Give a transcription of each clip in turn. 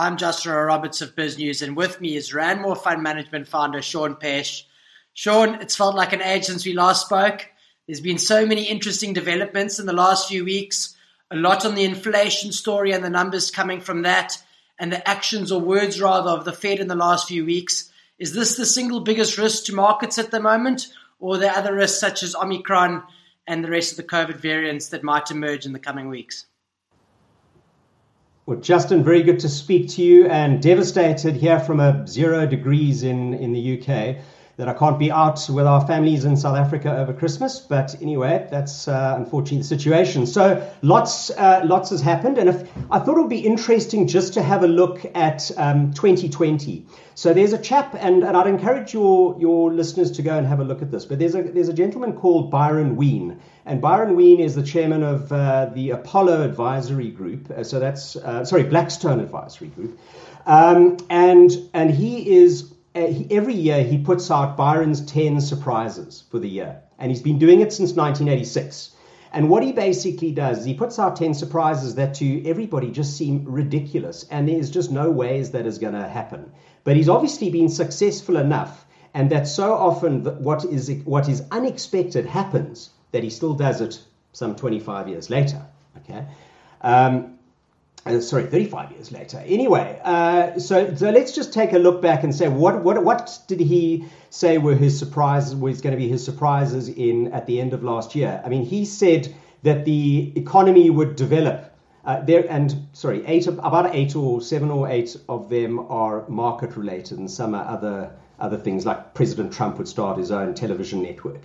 I'm Joshua Roberts of Biz News, and with me is Ranmore Fund Management founder Sean Peche. Sean, it's felt like an age since we last spoke. There's been so many interesting developments in the last few weeks, a lot on the inflation story and the numbers coming from that, and the actions or words rather of the Fed in the last few weeks. Is this the single biggest risk to markets at the moment, or there other risks such as Omicron and the rest of the COVID variants that might emerge in the coming weeks? Well, Justin, very good to speak to you and devastated here from a zero degrees in, in the UK that I can't be out with our families in South Africa over Christmas. But anyway, that's uh, unfortunately the situation. So lots, uh, lots has happened, and if, I thought it would be interesting just to have a look at um, 2020. So there's a chap, and, and I'd encourage your your listeners to go and have a look at this. But there's a there's a gentleman called Byron Wien, and Byron Wien is the chairman of uh, the Apollo Advisory Group. Uh, so that's uh, sorry, Blackstone Advisory Group, um, and and he is uh, he, every year he puts out Byron's 10 surprises for the year. And he's been doing it since 1986. And what he basically does is he puts out 10 surprises that to everybody just seem ridiculous. And there's just no ways that is going to happen. But he's obviously been successful enough. And that so often what is, what is unexpected happens that he still does it some 25 years later. Okay. Um, uh, sorry, 35 years later. Anyway, uh, so so let's just take a look back and say what what what did he say were his surprises? Was going to be his surprises in at the end of last year? I mean, he said that the economy would develop. Uh, there and sorry, eight about eight or seven or eight of them are market related, and some are other other things like President Trump would start his own television network.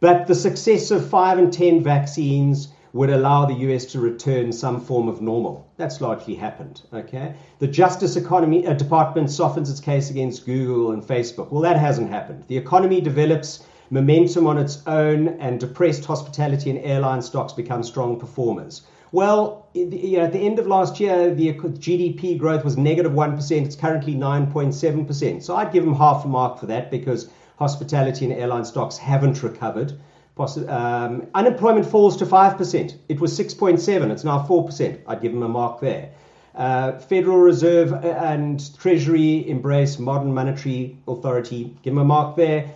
But the success of five and ten vaccines would allow the US to return some form of normal. That's largely happened. Okay, the Justice Economy uh, Department softens its case against Google and Facebook. Well, that hasn't happened. The economy develops momentum on its own, and depressed hospitality and airline stocks become strong performers. Well, you know, at the end of last year, the GDP growth was negative 1. It's currently 9.7%. So I'd give them half a mark for that because hospitality and airline stocks haven't recovered. Um, unemployment falls to 5%. It was 6.7. It's now 4%. I'd give them a mark there. Uh, Federal Reserve and Treasury embrace modern monetary authority. Give them a mark there.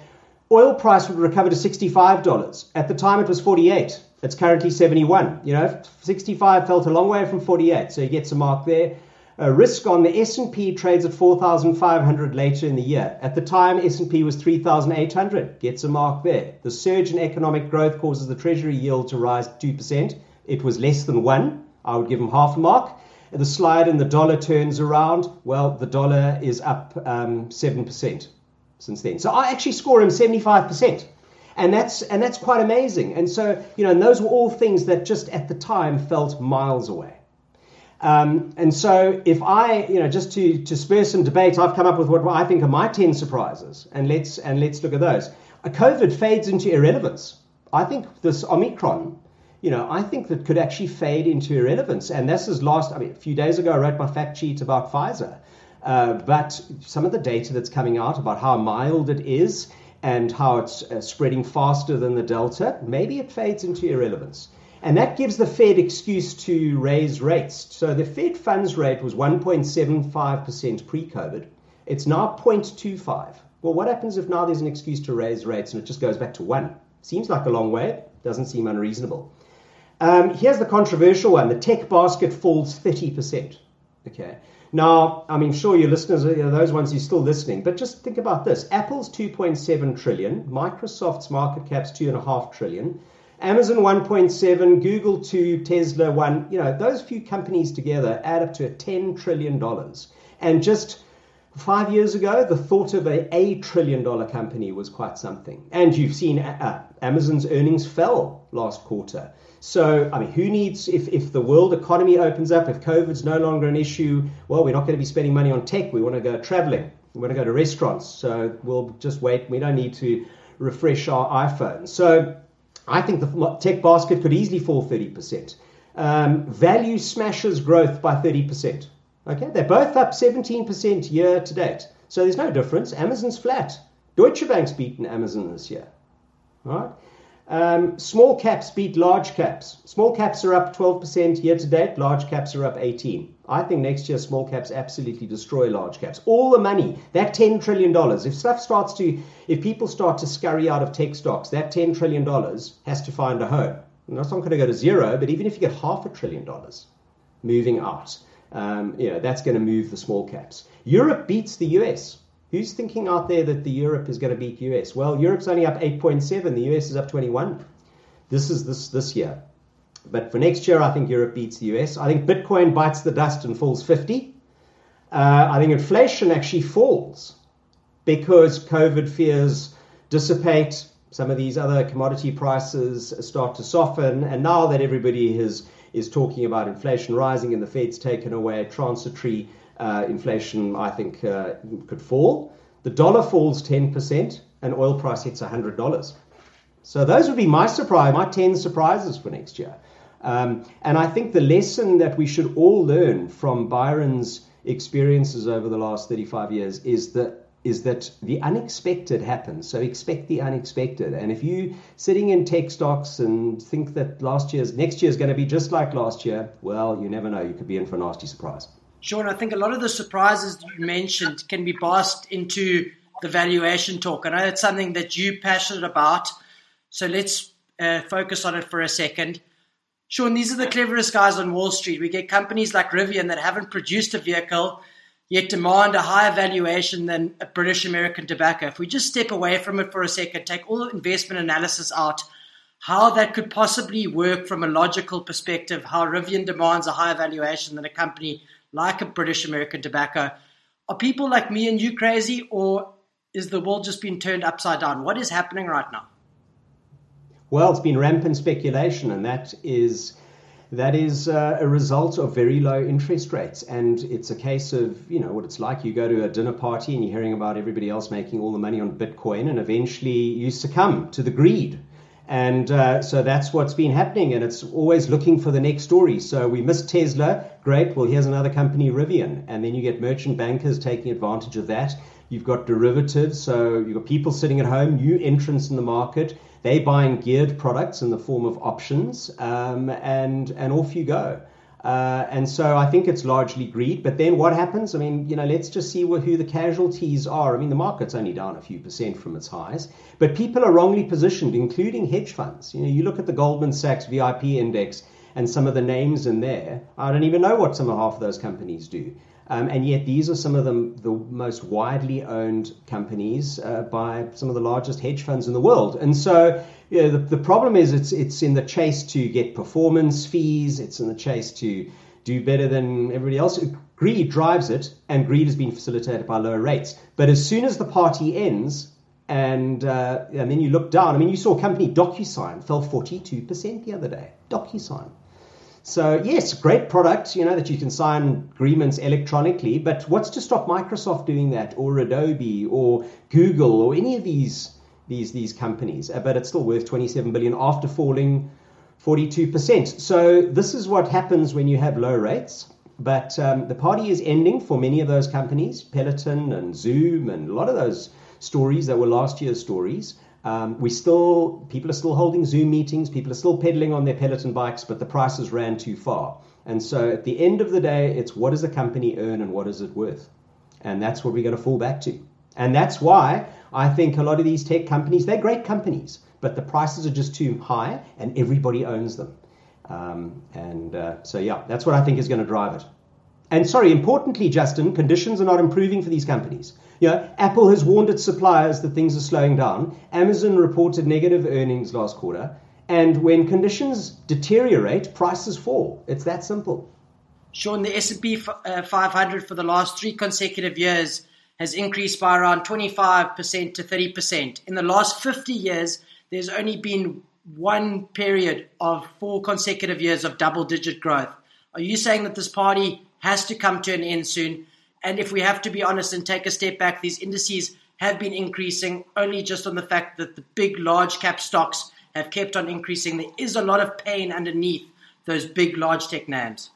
Oil price would recover to $65. At the time, it was 48. It's currently 71. You know, 65 felt a long way from 48, so you get some mark there. Uh, risk on the S&P trades at 4,500 later in the year. At the time, S&P was 3,800. Gets a mark there. The surge in economic growth causes the Treasury yield to rise 2%. It was less than one. I would give him half a mark. The slide in the dollar turns around. Well, the dollar is up um, 7% since then. So I actually score him 75%. And that's and that's quite amazing. And so, you know, and those were all things that just at the time felt miles away. Um, and so, if I, you know, just to, to spur some debate, I've come up with what I think are my 10 surprises, and let's, and let's look at those. A COVID fades into irrelevance. I think this Omicron, you know, I think that could actually fade into irrelevance. And this is last, I mean, a few days ago, I wrote my fact sheet about Pfizer. Uh, but some of the data that's coming out about how mild it is and how it's uh, spreading faster than the Delta, maybe it fades into irrelevance. And that gives the Fed excuse to raise rates. So the Fed funds rate was 1.75% pre COVID. It's now 0.25. Well, what happens if now there's an excuse to raise rates and it just goes back to 1? Seems like a long way. Doesn't seem unreasonable. Um, here's the controversial one the tech basket falls 30%. Okay. Now, I mean, sure, your listeners are you know, those ones who are still listening, but just think about this Apple's 2.7 trillion, Microsoft's market cap's 2.5 trillion. Amazon 1.7, Google 2, Tesla 1, you know, those few companies together add up to $10 trillion. And just five years ago, the thought of a, a trillion dollar company was quite something. And you've seen uh, uh, Amazon's earnings fell last quarter. So, I mean, who needs, if, if the world economy opens up, if COVID's no longer an issue, well, we're not going to be spending money on tech. We want to go traveling. We want to go to restaurants. So we'll just wait. We don't need to refresh our iPhone. So, I think the tech basket could easily fall 30%. Um, value smashes growth by 30%. Okay, they're both up 17% year to date. So there's no difference. Amazon's flat. Deutsche Bank's beaten Amazon this year. All right. Um, small caps beat large caps. Small caps are up 12% year to date, large caps are up 18. I think next year small caps absolutely destroy large caps. All the money, that $10 trillion, if stuff starts to, if people start to scurry out of tech stocks, that $10 trillion has to find a home. And that's not going to go to zero, but even if you get half a trillion dollars moving out, um, you know, that's going to move the small caps. Europe beats the US. Who's thinking out there that the Europe is going to beat the US? Well, Europe's only up 8.7, the US is up 21. This is this this year. But for next year, I think Europe beats the US. I think Bitcoin bites the dust and falls 50. Uh, I think inflation actually falls because COVID fears dissipate. Some of these other commodity prices start to soften. And now that everybody has, is talking about inflation rising and the Fed's taken away transitory uh, inflation, I think, uh, could fall. The dollar falls 10% and oil price hits $100. So those would be my surprise, my 10 surprises for next year. Um, and I think the lesson that we should all learn from Byron's experiences over the last 35 years is that is that the unexpected happens. So expect the unexpected. And if you sitting in tech stocks and think that last year's next year is going to be just like last year, well, you never know. You could be in for a nasty surprise. Sean, I think a lot of the surprises you mentioned can be passed into the valuation talk. I know it's something that you're passionate about, so let's uh, focus on it for a second. Sean, these are the cleverest guys on Wall Street. We get companies like Rivian that haven't produced a vehicle yet demand a higher valuation than British American tobacco. If we just step away from it for a second, take all investment analysis out, how that could possibly work from a logical perspective, how Rivian demands a higher valuation than a company like a British American tobacco. Are people like me and you crazy, or is the world just being turned upside down? What is happening right now? Well, it's been rampant speculation, and that is that is uh, a result of very low interest rates. And it's a case of, you know, what it's like. You go to a dinner party and you're hearing about everybody else making all the money on Bitcoin, and eventually you succumb to the greed and uh, so that's what's been happening, and it's always looking for the next story. So we missed Tesla, great. Well, here's another company, Rivian, and then you get merchant bankers taking advantage of that. You've got derivatives, so you've got people sitting at home, new entrants in the market. They buying geared products in the form of options, um, and and off you go. Uh, and so I think it's largely greed. But then what happens? I mean, you know, let's just see who the casualties are. I mean, the market's only down a few percent from its highs, but people are wrongly positioned, including hedge funds. You know, you look at the Goldman Sachs VIP index and some of the names in there. I don't even know what some of half of those companies do. Um, and yet, these are some of the, the most widely owned companies uh, by some of the largest hedge funds in the world. And so, you know, the, the problem is it's, it's in the chase to get performance fees, it's in the chase to do better than everybody else. Greed drives it, and greed has been facilitated by lower rates. But as soon as the party ends, and uh, and then you look down. I mean, you saw company DocuSign fell 42% the other day. DocuSign. So yes, great product, you know, that you can sign agreements electronically, but what's to stop Microsoft doing that or Adobe or Google or any of these these these companies? Uh, but it's still worth 27 billion after falling 42%. So this is what happens when you have low rates. But um, the party is ending for many of those companies, Peloton and Zoom and a lot of those stories that were last year's stories. Um, we still people are still holding Zoom meetings, people are still pedaling on their Peloton bikes, but the prices ran too far. And so at the end of the day, it's what does the company earn and what is it worth? And that's what we're going to fall back to. And that's why I think a lot of these tech companies, they're great companies, but the prices are just too high and everybody owns them. Um, and uh, so, yeah, that's what I think is going to drive it. And sorry, importantly, Justin, conditions are not improving for these companies. You know, Apple has warned its suppliers that things are slowing down. Amazon reported negative earnings last quarter. And when conditions deteriorate, prices fall. It's that simple. Sean, the S&P uh, 500 for the last three consecutive years has increased by around 25% to 30%. In the last 50 years, there's only been one period of four consecutive years of double-digit growth. Are you saying that this party has to come to an end soon. And if we have to be honest and take a step back, these indices have been increasing only just on the fact that the big, large cap stocks have kept on increasing. There is a lot of pain underneath those big, large tech names.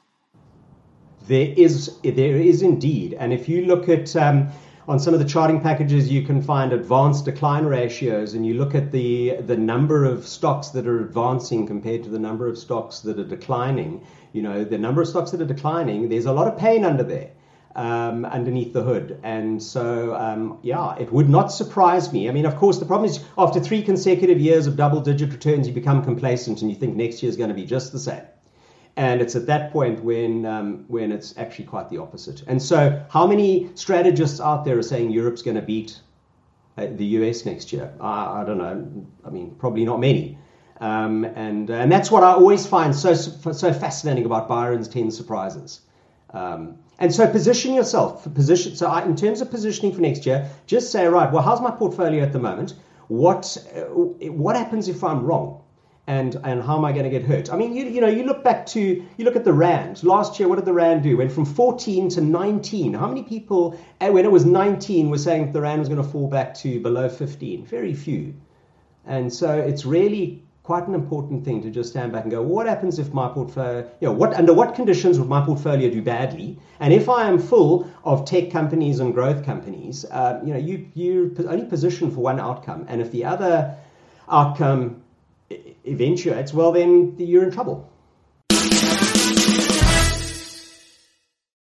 There is, there is indeed. And if you look at, um, on some of the charting packages, you can find advanced decline ratios, and you look at the the number of stocks that are advancing compared to the number of stocks that are declining. You know, the number of stocks that are declining, there's a lot of pain under there. Um, underneath the hood. And so, um, yeah, it would not surprise me. I mean, of course, the problem is after three consecutive years of double digit returns, you become complacent and you think next year is going to be just the same. And it's at that point when um, when it's actually quite the opposite. And so, how many strategists out there are saying Europe's going to beat uh, the US next year? I, I, don't know. I mean, probably not many. Um, and and that's what I always find so so fascinating about Byron's ten surprises. Um, and so position yourself. for Position. So I, in terms of positioning for next year, just say, right, well, how's my portfolio at the moment? What uh, what happens if I'm wrong? And and how am I going to get hurt? I mean, you you know, you look back to you look at the rand. Last year, what did the rand do? Went from 14 to 19. How many people, eh, when it was 19, were saying the rand was going to fall back to below 15? Very few. And so it's really quite an important thing to just stand back and go, what happens if my portfolio, you know, what under what conditions would my portfolio do badly? And if I am full of tech companies and growth companies, uh, you know, you you only position for one outcome, and if the other outcome eventuates, well, then you're in trouble.